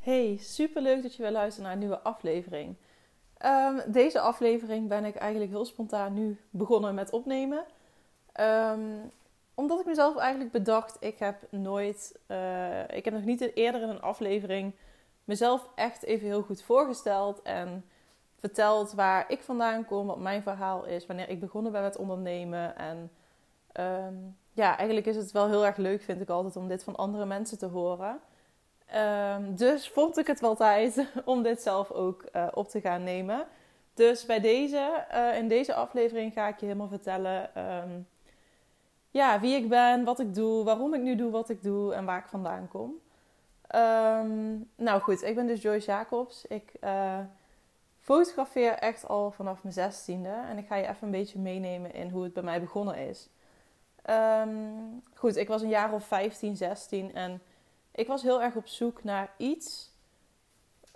Hey, super leuk dat je weer luistert naar een nieuwe aflevering. Ehm, deze aflevering ben ik eigenlijk heel spontaan nu begonnen met opnemen. Ehm, omdat ik mezelf eigenlijk bedacht, ik heb nooit, uh, ik heb nog niet eerder in een aflevering mezelf echt even heel goed voorgesteld en verteld waar ik vandaan kom, wat mijn verhaal is, wanneer ik begonnen ben met ondernemen. En ehm, ja, eigenlijk is het wel heel erg leuk, vind ik altijd, om dit van andere mensen te horen. Um, dus vond ik het wel tijd om dit zelf ook uh, op te gaan nemen. Dus bij deze, uh, in deze aflevering ga ik je helemaal vertellen um, ja, wie ik ben, wat ik doe, waarom ik nu doe wat ik doe en waar ik vandaan kom. Um, nou goed, ik ben dus Joyce Jacobs. Ik uh, fotografeer echt al vanaf mijn zestiende. En ik ga je even een beetje meenemen in hoe het bij mij begonnen is. goed, ik was een jaar of 15, 16 en ik was heel erg op zoek naar iets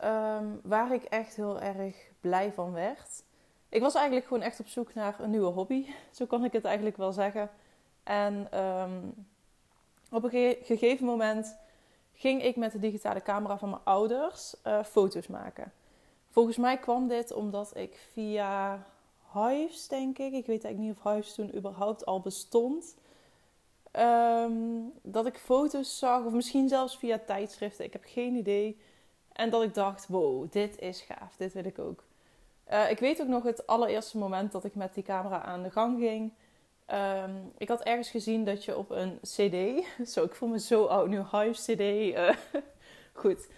um, waar ik echt heel erg blij van werd. Ik was eigenlijk gewoon echt op zoek naar een nieuwe hobby. Zo kan ik het eigenlijk wel zeggen. En um, op een ge gegeven moment ging ik met de digitale camera van mijn ouders uh, foto's maken. Volgens mij kwam dit omdat ik via Hives, denk ik, ik weet eigenlijk niet of Hives toen überhaupt al bestond, Um, dat ik foto's zag, of misschien zelfs via tijdschriften, ik heb geen idee. En dat ik dacht: wow, dit is gaaf, dit wil ik ook. Uh, ik weet ook nog het allereerste moment dat ik met die camera aan de gang ging. Um, ik had ergens gezien dat je op een CD, zo ik voel me zo oud nu, Hive CD, uh, goed,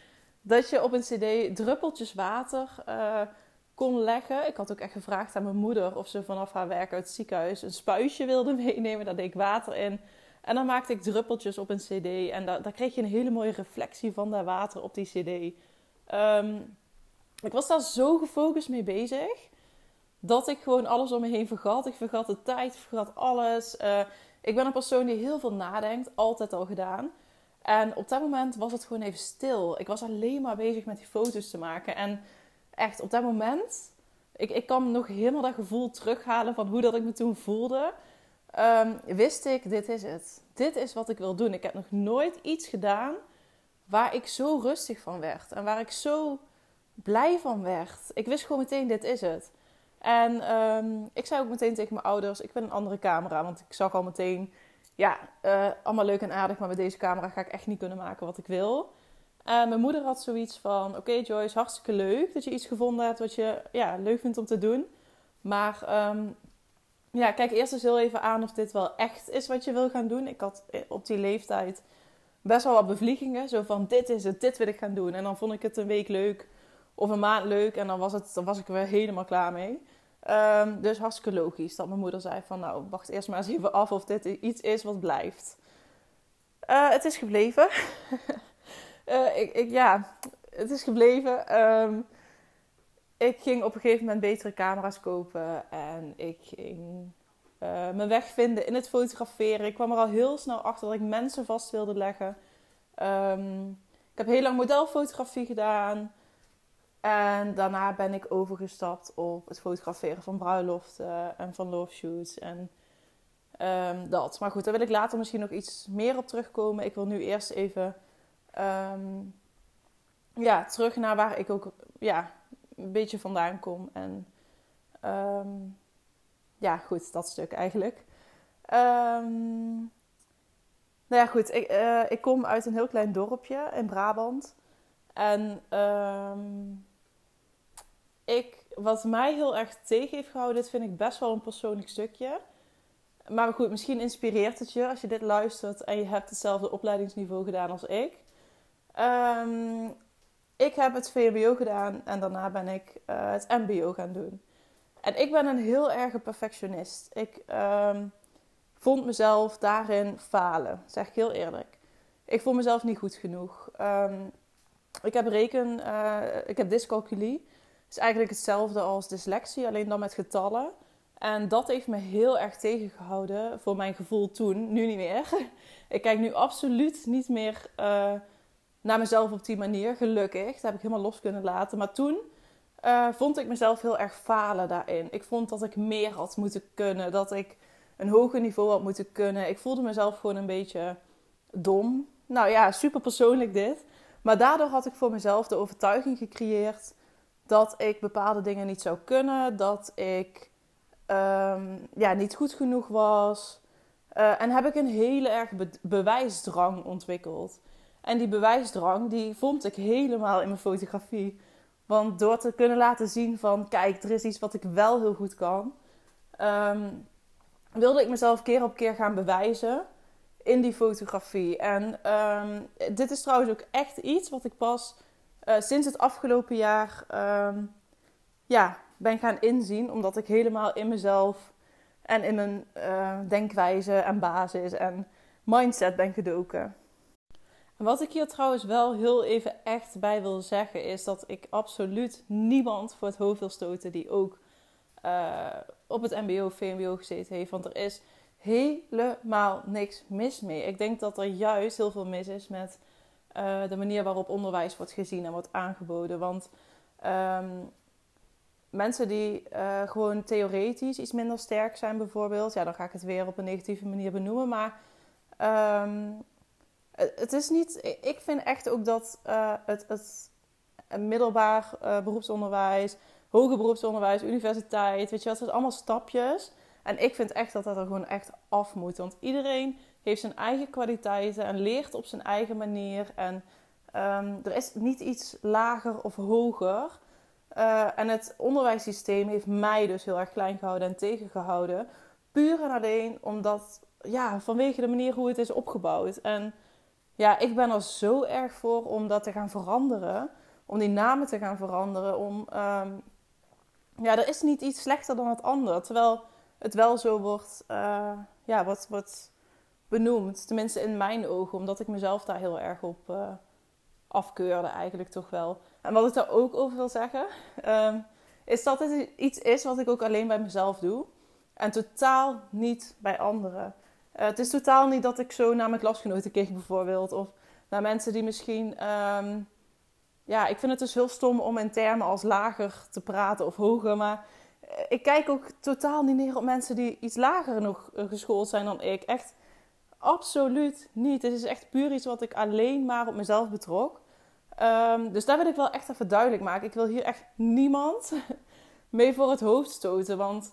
dat je op een CD druppeltjes water uh, kon leggen. Ik had ook echt gevraagd aan mijn moeder of ze vanaf haar werk uit het ziekenhuis een spuisje wilde meenemen. Daar deed ik water in. En dan maakte ik druppeltjes op een cd. En daar, kreeg je een hele mooie reflectie van dat water op die cd. Um, ik was daar zo gefocust mee bezig. Dat ik gewoon alles om me heen vergat. Ik vergat de tijd, ik vergat alles. Uh, ik ben een persoon die heel veel nadenkt. Altijd al gedaan. En op dat moment was het gewoon even stil. Ik was alleen maar bezig met die foto's te maken. En echt, op dat moment... Ik, ik kan nog helemaal dat gevoel terughalen van hoe dat ik me toen voelde um, wist ik, dit is het. Dit is wat ik wil doen. Ik heb nog nooit iets gedaan waar ik zo rustig van werd. En waar ik zo blij van werd. Ik wist gewoon meteen, dit is het. En um, ik zei ook meteen tegen mijn ouders, ik wil een andere camera. Want ik zag al meteen, ja, uh, allemaal leuk en aardig. Maar met deze camera ga ik echt niet kunnen maken wat ik wil. En mijn moeder had zoiets van, oké Joyce, hartstikke leuk dat je iets gevonden hebt wat je ja, leuk vindt om te doen. Maar um, ja, kijk eerst eens heel even aan of dit wel echt is wat je wil gaan doen. Ik had eh, op die leeftijd best wel wat bevliegingen. Zo van, dit is het, dit wil ik gaan doen. En dan vond ik het een week leuk of een maand leuk. En dan was, het, dan was ik er weer helemaal klaar mee. Um, dus hartstikke logisch dat mijn moeder zei van... nou, wacht eerst maar eens even af of dit iets is wat blijft. Uh, het is gebleven. uh, ik, ik, ja, het is gebleven. Um, ik ging op een gegeven moment betere camera's kopen en ik ging uh, mijn weg vinden in het fotograferen. Ik kwam er al heel snel achter dat ik mensen vast wilde leggen. Um, ik heb heel lang modelfotografie gedaan. En daarna ben ik overgestapt op het fotograferen van bruiloften en van love shoots en um, dat. Maar goed, daar wil ik later misschien nog iets meer op terugkomen. Ik wil nu eerst even um, ja, terug naar waar ik ook ja, een beetje vandaan kom. En um, ja, goed, dat stuk eigenlijk. Um, nou ja, goed. Ik, uh, ik kom uit een heel klein dorpje in Brabant. En um, ik, wat mij heel erg tegen heeft gehouden, dit vind ik best wel een persoonlijk stukje. Maar goed, misschien inspireert het je als je dit luistert en je hebt hetzelfde opleidingsniveau gedaan als ik. Um, ik heb het VMBO gedaan en daarna ben ik uh, het MBO gaan doen. En ik ben een heel erge perfectionist. Ik um, vond mezelf daarin falen, zeg ik heel eerlijk. Ik vond mezelf niet goed genoeg. Um, ik heb reken, uh, ik heb dyscalculie. Het is eigenlijk hetzelfde als dyslexie, alleen dan met getallen. En dat heeft me heel erg tegengehouden voor mijn gevoel toen, nu niet meer. ik kijk nu absoluut niet meer. Uh, naar mezelf op die manier, gelukkig. Dat heb ik helemaal los kunnen laten. Maar toen uh, vond ik mezelf heel erg falen daarin. Ik vond dat ik meer had moeten kunnen, dat ik een hoger niveau had moeten kunnen. Ik voelde mezelf gewoon een beetje dom. Nou ja, super persoonlijk dit. Maar daardoor had ik voor mezelf de overtuiging gecreëerd dat ik bepaalde dingen niet zou kunnen, dat ik ehm, ja, niet goed genoeg was. Uh, en heb ik een hele erg bewijsdrang ontwikkeld. En die bewijsdrang, die vond ik helemaal in mijn fotografie. Want door te kunnen laten zien van, kijk, er is iets wat ik wel heel goed kan, ehm, wilde ik mezelf keer op keer gaan bewijzen in die fotografie. En ehm, dit is trouwens ook echt iets wat ik pas uh, sinds het afgelopen jaar um, ja, ben gaan inzien. Omdat ik helemaal in mezelf en in mijn uh, denkwijze en basis en mindset ben gedoken. Wat ik hier trouwens wel heel even echt bij wil zeggen is dat ik absoluut niemand voor het hoofd wil stoten die ook uh, op het MBO, VMBO gezeten heeft. Want er is helemaal niks mis mee. Ik denk dat er juist heel veel mis is met uh, de manier waarop onderwijs wordt gezien en wordt aangeboden. Want um, mensen die uh, gewoon theoretisch iets minder sterk zijn, bijvoorbeeld, ja, dan ga ik het weer op een negatieve manier benoemen. Maar um, het is niet. Ik vind echt ook dat uh, het, het middelbaar beroepsonderwijs, hoger beroepsonderwijs, universiteit, weet je wat, het is allemaal stapjes. En ik vind echt dat dat er gewoon echt af moet. Want iedereen heeft zijn eigen kwaliteiten en leert op zijn eigen manier. En um, er is niet iets lager of hoger. En het onderwijssysteem heeft mij dus heel erg klein gehouden en tegengehouden. Puur en alleen omdat, ja, vanwege de manier hoe het is opgebouwd. En ja, ik ben er zo erg voor om dat te gaan veranderen. Om die namen te gaan veranderen. Om, um, ja, er is niet iets slechter dan het andere. Terwijl het wel zo wordt, uh, ja, wordt, wordt benoemd. Tenminste in mijn ogen, omdat ik mezelf daar heel erg op uh, afkeurde eigenlijk toch wel. En wat ik daar ook over wil zeggen, um, is dat het iets is wat ik ook alleen bij mezelf doe. En totaal niet bij anderen. Uh, het is totaal niet dat ik zo naar mijn klasgenoten keek bijvoorbeeld. Of naar mensen die misschien... Um, ja, ik vind het dus heel stom om in termen als lager te praten of hoger. Maar ik kijk ook totaal niet neer op mensen die iets lager nog eh, geschoold zijn dan ik. Echt absoluut niet. Het is echt puur iets wat ik alleen maar op mezelf betrok. Um, dus daar wil ik wel echt even duidelijk maken. Ik wil hier echt niemand mee voor het hoofd stoten. Want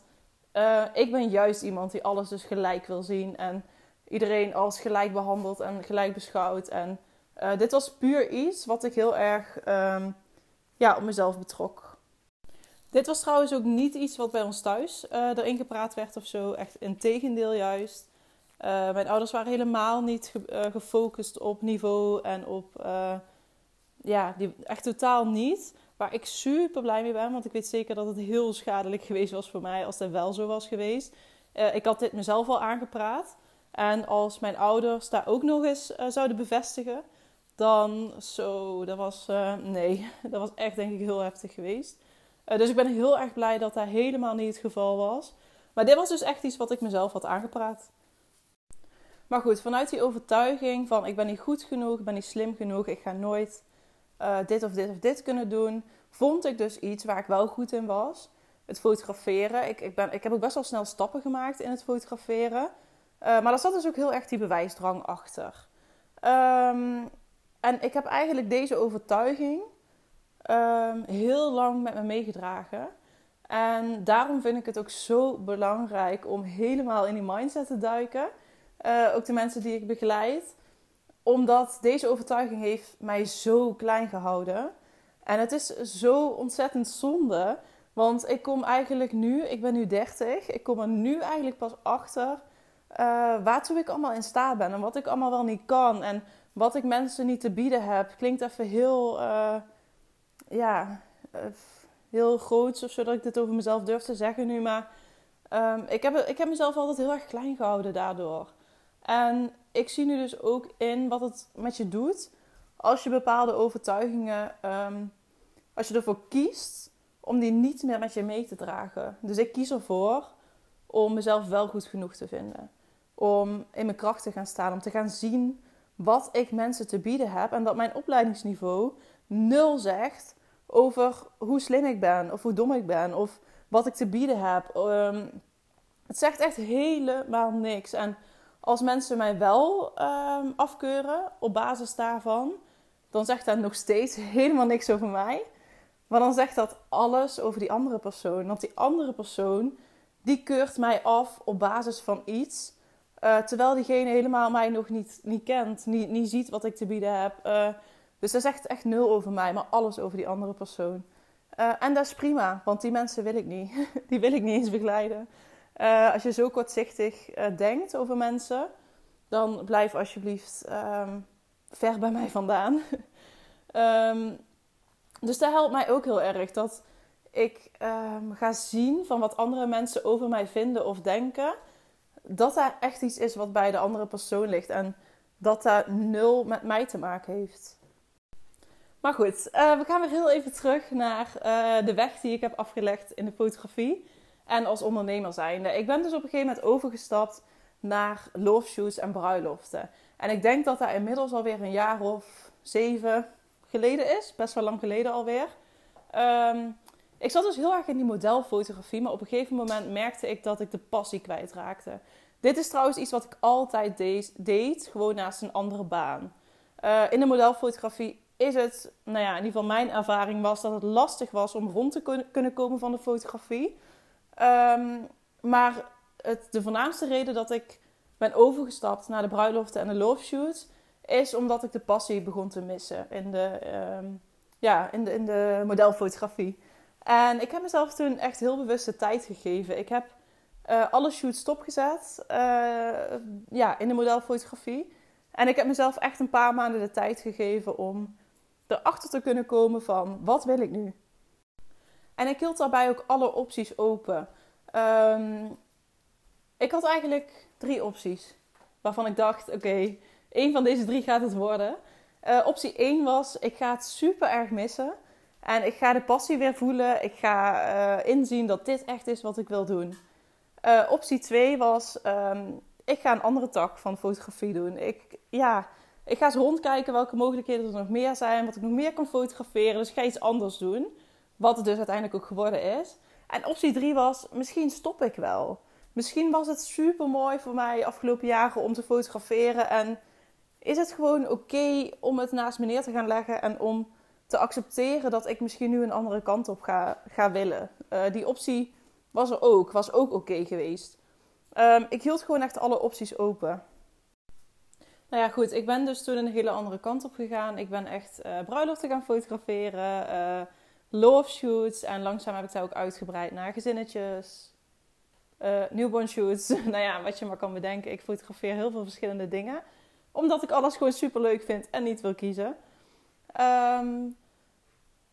uh, ik ben juist iemand die alles dus gelijk wil zien. En iedereen als gelijk behandelt en gelijk beschouwt. En uh, dit was puur iets wat ik heel erg um, ja, op mezelf betrok. Dit was trouwens ook niet iets wat bij ons thuis uh, erin gepraat werd of zo. Echt in tegendeel juist. Mijn ouders waren helemaal niet ge gefocust op niveau en op... ja, die, echt totaal niet. Waar ik super blij mee ben. Want ik weet zeker dat het heel schadelijk geweest was voor mij als dat wel zo was geweest. ik had dit mezelf al aangepraat. En als mijn ouders daar ook nog eens zouden bevestigen... Dan zo, dat was... nee, dat was echt denk ik heel heftig geweest. Dus ik ben heel erg blij dat dat helemaal niet het geval was. Maar dit was dus echt iets wat ik mezelf had aangepraat. Maar goed, vanuit die overtuiging van ik ben niet goed genoeg, ik ben niet slim genoeg, ik ga nooit uh, dit of dit of dit kunnen doen, vond ik dus iets waar ik wel goed in was. Het fotograferen. Ik, ik, ben, ik heb ook best wel snel stappen gemaakt in het fotograferen. Uh, maar daar zat dus ook heel erg die bewijsdrang achter. Um, en ik heb eigenlijk deze overtuiging um, heel lang met me meegedragen. En daarom vind ik het ook zo belangrijk om helemaal in die mindset te duiken. Uh, ook de mensen die ik begeleid. Omdat deze overtuiging heeft mij zo klein gehouden. En het is zo ontzettend zonde. Want ik kom eigenlijk nu, ik ben nu 30, ik kom er nu eigenlijk pas achter uh, waartoe ik allemaal in staat ben. En wat ik allemaal wel niet kan. En wat ik mensen niet te bieden heb. Klinkt even heel... Uh, ja, uh, heel groots of zo dat ik dit over mezelf durf te zeggen nu. Maar um, ik, heb, ik heb mezelf altijd heel erg klein gehouden daardoor. En ik zie nu dus ook in wat het met je doet als je bepaalde overtuigingen, um, als je ervoor kiest om die niet meer met je mee te dragen. Dus ik kies ervoor om mezelf wel goed genoeg te vinden. Om in mijn kracht te gaan staan, om te gaan zien wat ik mensen te bieden heb. En dat mijn opleidingsniveau nul zegt over hoe slim ik ben of hoe dom ik ben of wat ik te bieden heb. Um, het zegt echt helemaal niks. En als mensen mij wel um, afkeuren op basis daarvan, dan zegt dat nog steeds helemaal niks over mij. Maar dan zegt dat alles over die andere persoon. Want die andere persoon, die keurt mij af op basis van iets. Uh, terwijl diegene helemaal mij nog niet, niet kent, niet, niet ziet wat ik te bieden heb. Uh, dus dat zegt echt nul over mij, maar alles over die andere persoon. Uh, en dat is prima, want die mensen wil ik niet. die wil ik niet eens begeleiden. Als je zo kortzichtig denkt over mensen, dan blijf alsjeblieft um, ver bij mij vandaan. um, dus dat helpt mij ook heel erg. Dat ik um, ga zien van wat andere mensen over mij vinden of denken. Dat daar echt iets is wat bij de andere persoon ligt. En dat dat nul met mij te maken heeft. Maar goed, uh, we gaan weer heel even terug naar de weg die ik heb afgelegd in de fotografie. En als ondernemer zijnde. Ik ben dus op een gegeven moment overgestapt naar love en bruiloften. En ik denk dat dat inmiddels alweer een jaar of zeven geleden is. Best wel lang geleden alweer. Um, ik zat dus heel erg in die modelfotografie. Maar op een gegeven moment merkte ik dat ik de passie kwijtraakte. Dit is trouwens iets wat ik altijd deed. gewoon naast een andere baan. Uh, in de modelfotografie is het, nou ja, in ieder geval mijn ervaring was dat het lastig was om rond te kunnen komen van de fotografie. Um, maar de voornaamste reden dat ik ben overgestapt naar de bruiloften en de love shoots, is omdat ik de passie begon te missen in de, um, ja, in de, in de modelfotografie. En ik heb mezelf toen echt heel bewust de tijd gegeven. Ik heb uh, alle shoots stopgezet uh, ja, in de modelfotografie. En ik heb mezelf echt een paar maanden de tijd gegeven om erachter te kunnen komen van wat wil ik nu? En ik hield daarbij ook alle opties open. Um, ik had eigenlijk drie opties. Waarvan ik dacht, oké, één van deze drie gaat het worden. Uh, optie 1 was, ik ga het super erg missen. En ik ga de passie weer voelen. Ik ga uh, inzien dat dit echt is wat ik wil doen. Uh, optie 2 was, um, ik ga een andere tak van fotografie doen. Ik, ja, ik ga eens rondkijken welke mogelijkheden er nog meer zijn. Wat ik nog meer kan fotograferen. Dus ik ga iets anders doen. Wat het dus uiteindelijk ook geworden is. En optie 3 was, misschien stop ik wel. Misschien was het super mooi voor mij afgelopen jaren om te fotograferen. En is het gewoon oké om het naast me neer te gaan leggen en om te accepteren dat ik misschien nu een andere kant op ga, ga willen. Uh, die optie was er ook, was ook oké geweest. Um, ik hield gewoon echt alle opties open. Nou ja, goed, ik ben dus toen een hele andere kant op gegaan. Ik ben echt uh, bruiloften gaan fotograferen, uh, love shoots en langzaam heb ik daar ook uitgebreid naar gezinnetjes, uh, newborn shoots. nou ja, wat je maar kan bedenken. Ik fotografeer heel veel verschillende dingen. Omdat ik alles gewoon super leuk vind en niet wil kiezen. Um,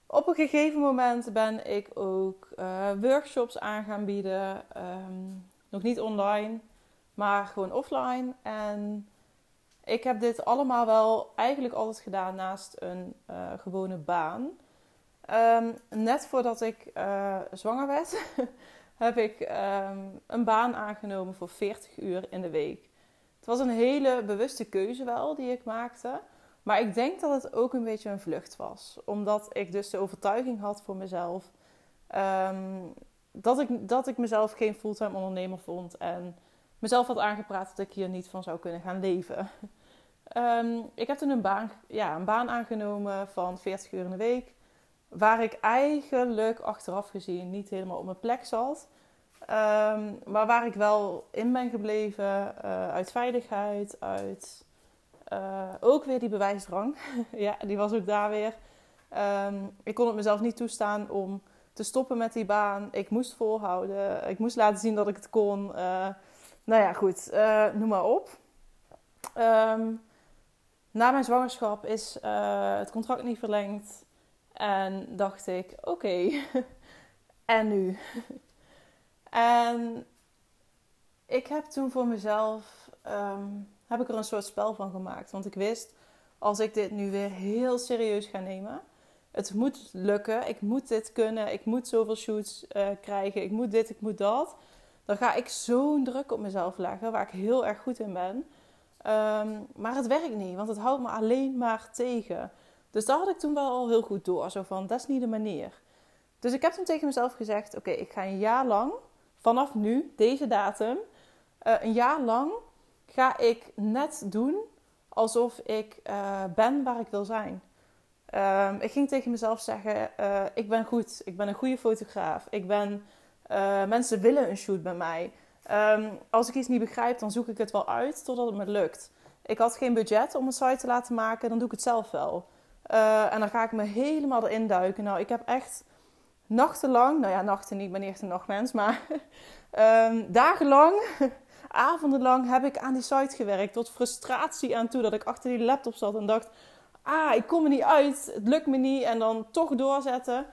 op een gegeven moment ben ik ook uh, workshops aan gaan bieden. Um, nog niet online, maar gewoon offline. En ik heb dit allemaal wel eigenlijk altijd gedaan naast een uh, gewone baan. Um, net voordat ik uh, zwanger werd, heb ik um, een baan aangenomen voor 40 uur in de week. Het was een hele bewuste keuze wel die ik maakte. Maar ik denk dat het ook een beetje een vlucht was. Omdat ik dus de overtuiging had voor mezelf. Um, dat, ik, dat ik mezelf geen fulltime ondernemer vond. En mezelf had aangepraat dat ik hier niet van zou kunnen gaan leven. Ik heb toen een baan, ja, een baan aangenomen van 40 uur in de week. Waar ik eigenlijk achteraf gezien niet helemaal op mijn plek zat. Um, maar waar ik wel in ben gebleven uh, uit veiligheid, uit uh, ook weer die bewijsdrang. ja, die was ook daar weer. Um, ik kon het mezelf niet toestaan om te stoppen met die baan. Ik moest volhouden. Ik moest laten zien dat ik het kon. Uh, nou ja, goed. Noem maar op. Um, na mijn zwangerschap is het contract niet verlengd. En dacht ik, oké. En nu? en ik heb toen voor mezelf... Um, heb ik er een soort spel van gemaakt. Want ik wist, als ik dit nu weer heel serieus ga nemen, het moet lukken, ik moet dit kunnen, ik moet zoveel shoots uh, krijgen, ik moet dit, ik moet dat. Dan ga ik zo'n druk op mezelf leggen, waar ik heel erg goed in ben. Um, maar het werkt niet, want het houdt me alleen maar tegen. Dus dat had ik toen wel al heel goed door. Zo van, dat is niet de manier. Dus ik heb toen tegen mezelf gezegd: Oké, ik ga een jaar lang, vanaf nu, deze datum, uh, een jaar lang ga ik net doen alsof ik uh, ben waar ik wil zijn. Ehm, ik ging tegen mezelf zeggen: uh, ik ben goed, ik ben een goede fotograaf. Ik ben, mensen willen een shoot bij mij. Um, als ik iets niet begrijp, dan zoek ik het wel uit totdat het me lukt. Ik had geen budget om een site te laten maken, dan doe ik het zelf wel. Uh, en dan ga ik me helemaal erin duiken. Nou, ik heb echt nachtenlang, nou ja, nachten niet, ik ben een nachtmens, maar um, dagenlang, avondenlang heb ik aan die site gewerkt. Tot frustratie aan toe dat ik achter die laptop zat en dacht: ah, ik kom er niet uit, het lukt me niet. En dan toch doorzetten.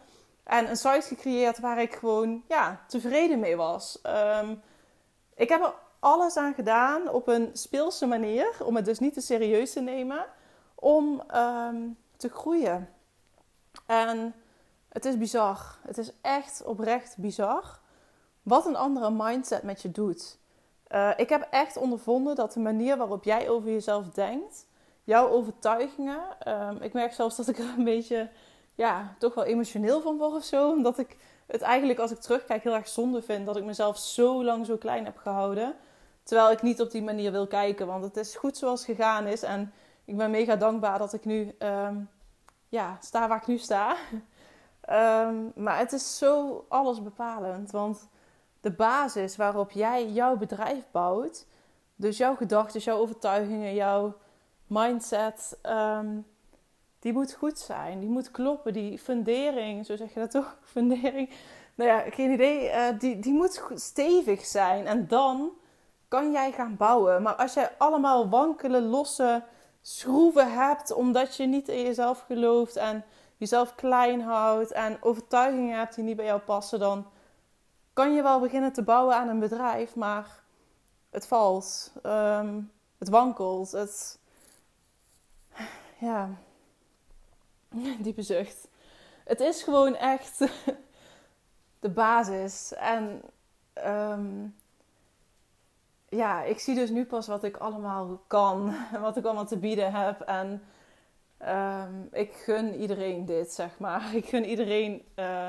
En een site gecreëerd waar ik gewoon ja, tevreden mee was. Um, ik heb er alles aan gedaan op een speelse manier, om het dus niet te serieus te nemen, om um, te groeien. En het is bizar. Het is echt oprecht bizar wat een andere mindset met je doet. Uh, ik heb echt ondervonden dat de manier waarop jij over jezelf denkt, jouw overtuigingen. Um, ik merk zelfs dat ik er een beetje, ja, toch wel emotioneel van word of zo. Omdat ik het eigenlijk, als ik terugkijk, heel erg zonde vind dat ik mezelf zo lang zo klein heb gehouden. Terwijl ik niet op die manier wil kijken, want het is goed zoals het gegaan is. En ik ben mega dankbaar dat ik nu um, ja, sta waar ik nu sta. um, maar het is zo alles bepalend. Want de basis waarop jij jouw bedrijf bouwt, dus jouw gedachten, jouw overtuigingen, jouw mindset, um, die moet goed zijn. Die moet kloppen. Die fundering, zo zeg je dat toch? Fundering. Nou ja, geen idee. Uh, die, die moet stevig zijn. En dan kan jij gaan bouwen. Maar als jij allemaal wankele, losse schroeven hebt, omdat je niet in jezelf gelooft en jezelf klein houdt en overtuigingen hebt die niet bij jou passen, dan kan je wel beginnen te bouwen aan een bedrijf, maar het valt, um, het wankelt, het. Ja, diepe zucht. Het is gewoon echt de basis. En um, ja, ik zie dus nu pas wat ik allemaal kan wat ik allemaal te bieden heb. En um, ik gun iedereen dit, zeg maar. Ik gun iedereen uh,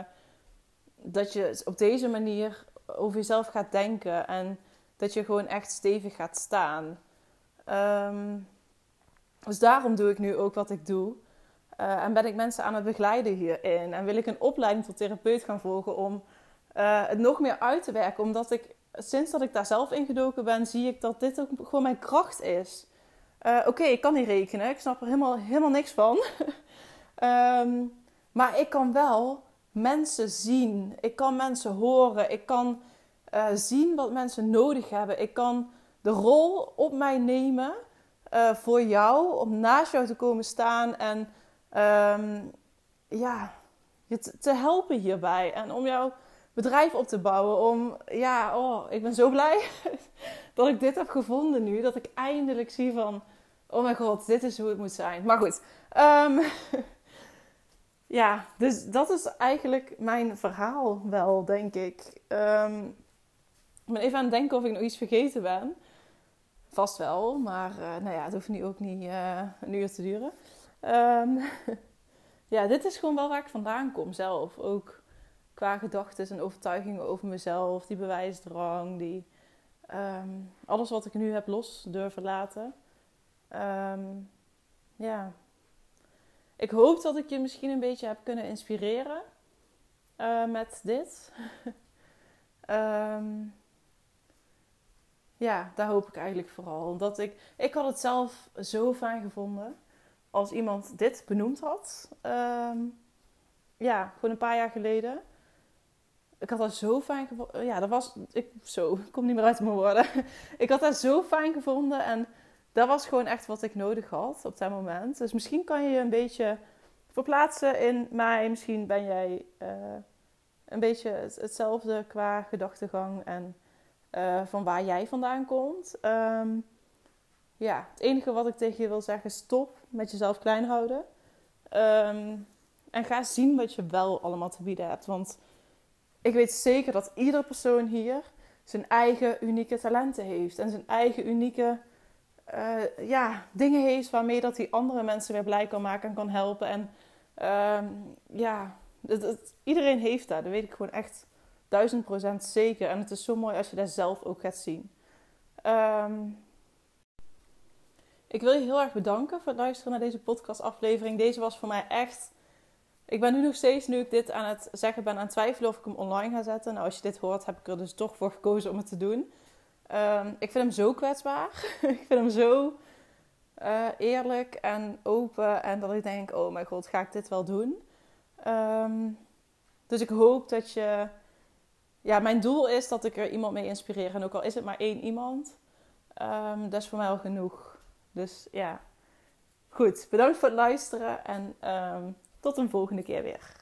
dat je op deze manier over jezelf gaat denken en dat je gewoon echt stevig gaat staan. Um, dus daarom doe ik nu ook wat ik doe. Uh, en ben ik mensen aan het begeleiden hierin. En wil ik een opleiding tot therapeut gaan volgen om uh, het nog meer uit te werken. Omdat ik sinds dat ik daar zelf ingedoken ben, zie ik dat dit ook gewoon mijn kracht is. Uh, Oké, ik kan niet rekenen. Ik snap er helemaal, helemaal niks van. um, maar ik kan wel mensen zien. Ik kan mensen horen. Ik kan uh, zien wat mensen nodig hebben. Ik kan de rol op mij nemen uh, voor jou. Om naast jou te komen staan en um, ja, je te helpen hierbij. En om jou bedrijf op te bouwen. Om, ja, oh, ik ben zo blij dat ik dit heb gevonden nu. Dat ik eindelijk zie van, oh mijn god, dit is hoe het moet zijn. Maar goed, um, ja, dus dat is eigenlijk mijn verhaal wel, denk ik. Um, ik ben even aan het denken of ik nog iets vergeten ben. Vast wel, maar uh, nou ja, het hoeft nu ook niet uh, een uur te duren. Um, ja, dit is gewoon wel waar ik vandaan kom zelf. Ook qua gedachten en overtuigingen over mezelf, die bewijsdrang, die, um, alles wat ik nu heb los durven laten. Um, ja. Ik hoop dat ik je misschien een beetje heb kunnen inspireren uh, met dit. um, ja, daar hoop ik eigenlijk vooral. Dat ik, ik had het zelf zo fijn gevonden als iemand dit benoemd had. ja, gewoon een paar jaar geleden ik had dat zo fijn gevonden. Ja, dat was. Ik, zo, ik kom niet meer uit mijn woorden. ik had dat zo fijn gevonden. En dat was gewoon echt wat ik nodig had op dat moment. Dus misschien kan je je een beetje verplaatsen in mij. Misschien ben jij uh, een beetje hetzelfde qua gedachtegang en uh, van waar jij vandaan komt. Um, ja, het enige wat ik tegen je wil zeggen: stop met jezelf klein houden. Um, en ga zien wat je wel allemaal te bieden hebt. Want ik weet zeker dat iedere persoon hier zijn eigen unieke talenten heeft. En zijn eigen unieke uh, ja, dingen heeft waarmee dat hij andere mensen weer blij kan maken en kan helpen. En uh, ja, iedereen heeft dat. Dat weet ik gewoon echt duizend procent zeker. En het is zo mooi als je dat zelf ook gaat zien. Um, ik wil je heel erg bedanken voor het luisteren naar deze podcastaflevering. Deze was voor mij echt. Ik ben nu nog steeds, nu ik dit aan het zeggen ben, aan het twijfelen of ik hem online ga zetten. Nou, als je dit hoort, heb ik er dus toch voor gekozen om het te doen. Ehm, ik vind hem zo kwetsbaar. ik vind hem zo uh, eerlijk en open. En dat ik denk, oh mijn god, ga ik dit wel doen? Um, dus ik hoop dat je... Ja, mijn doel is dat ik er iemand mee inspireer. En ook al is het maar één iemand, um, dat is voor mij al genoeg. Dus ja, goed. Bedankt voor het luisteren en tot een volgende keer weer.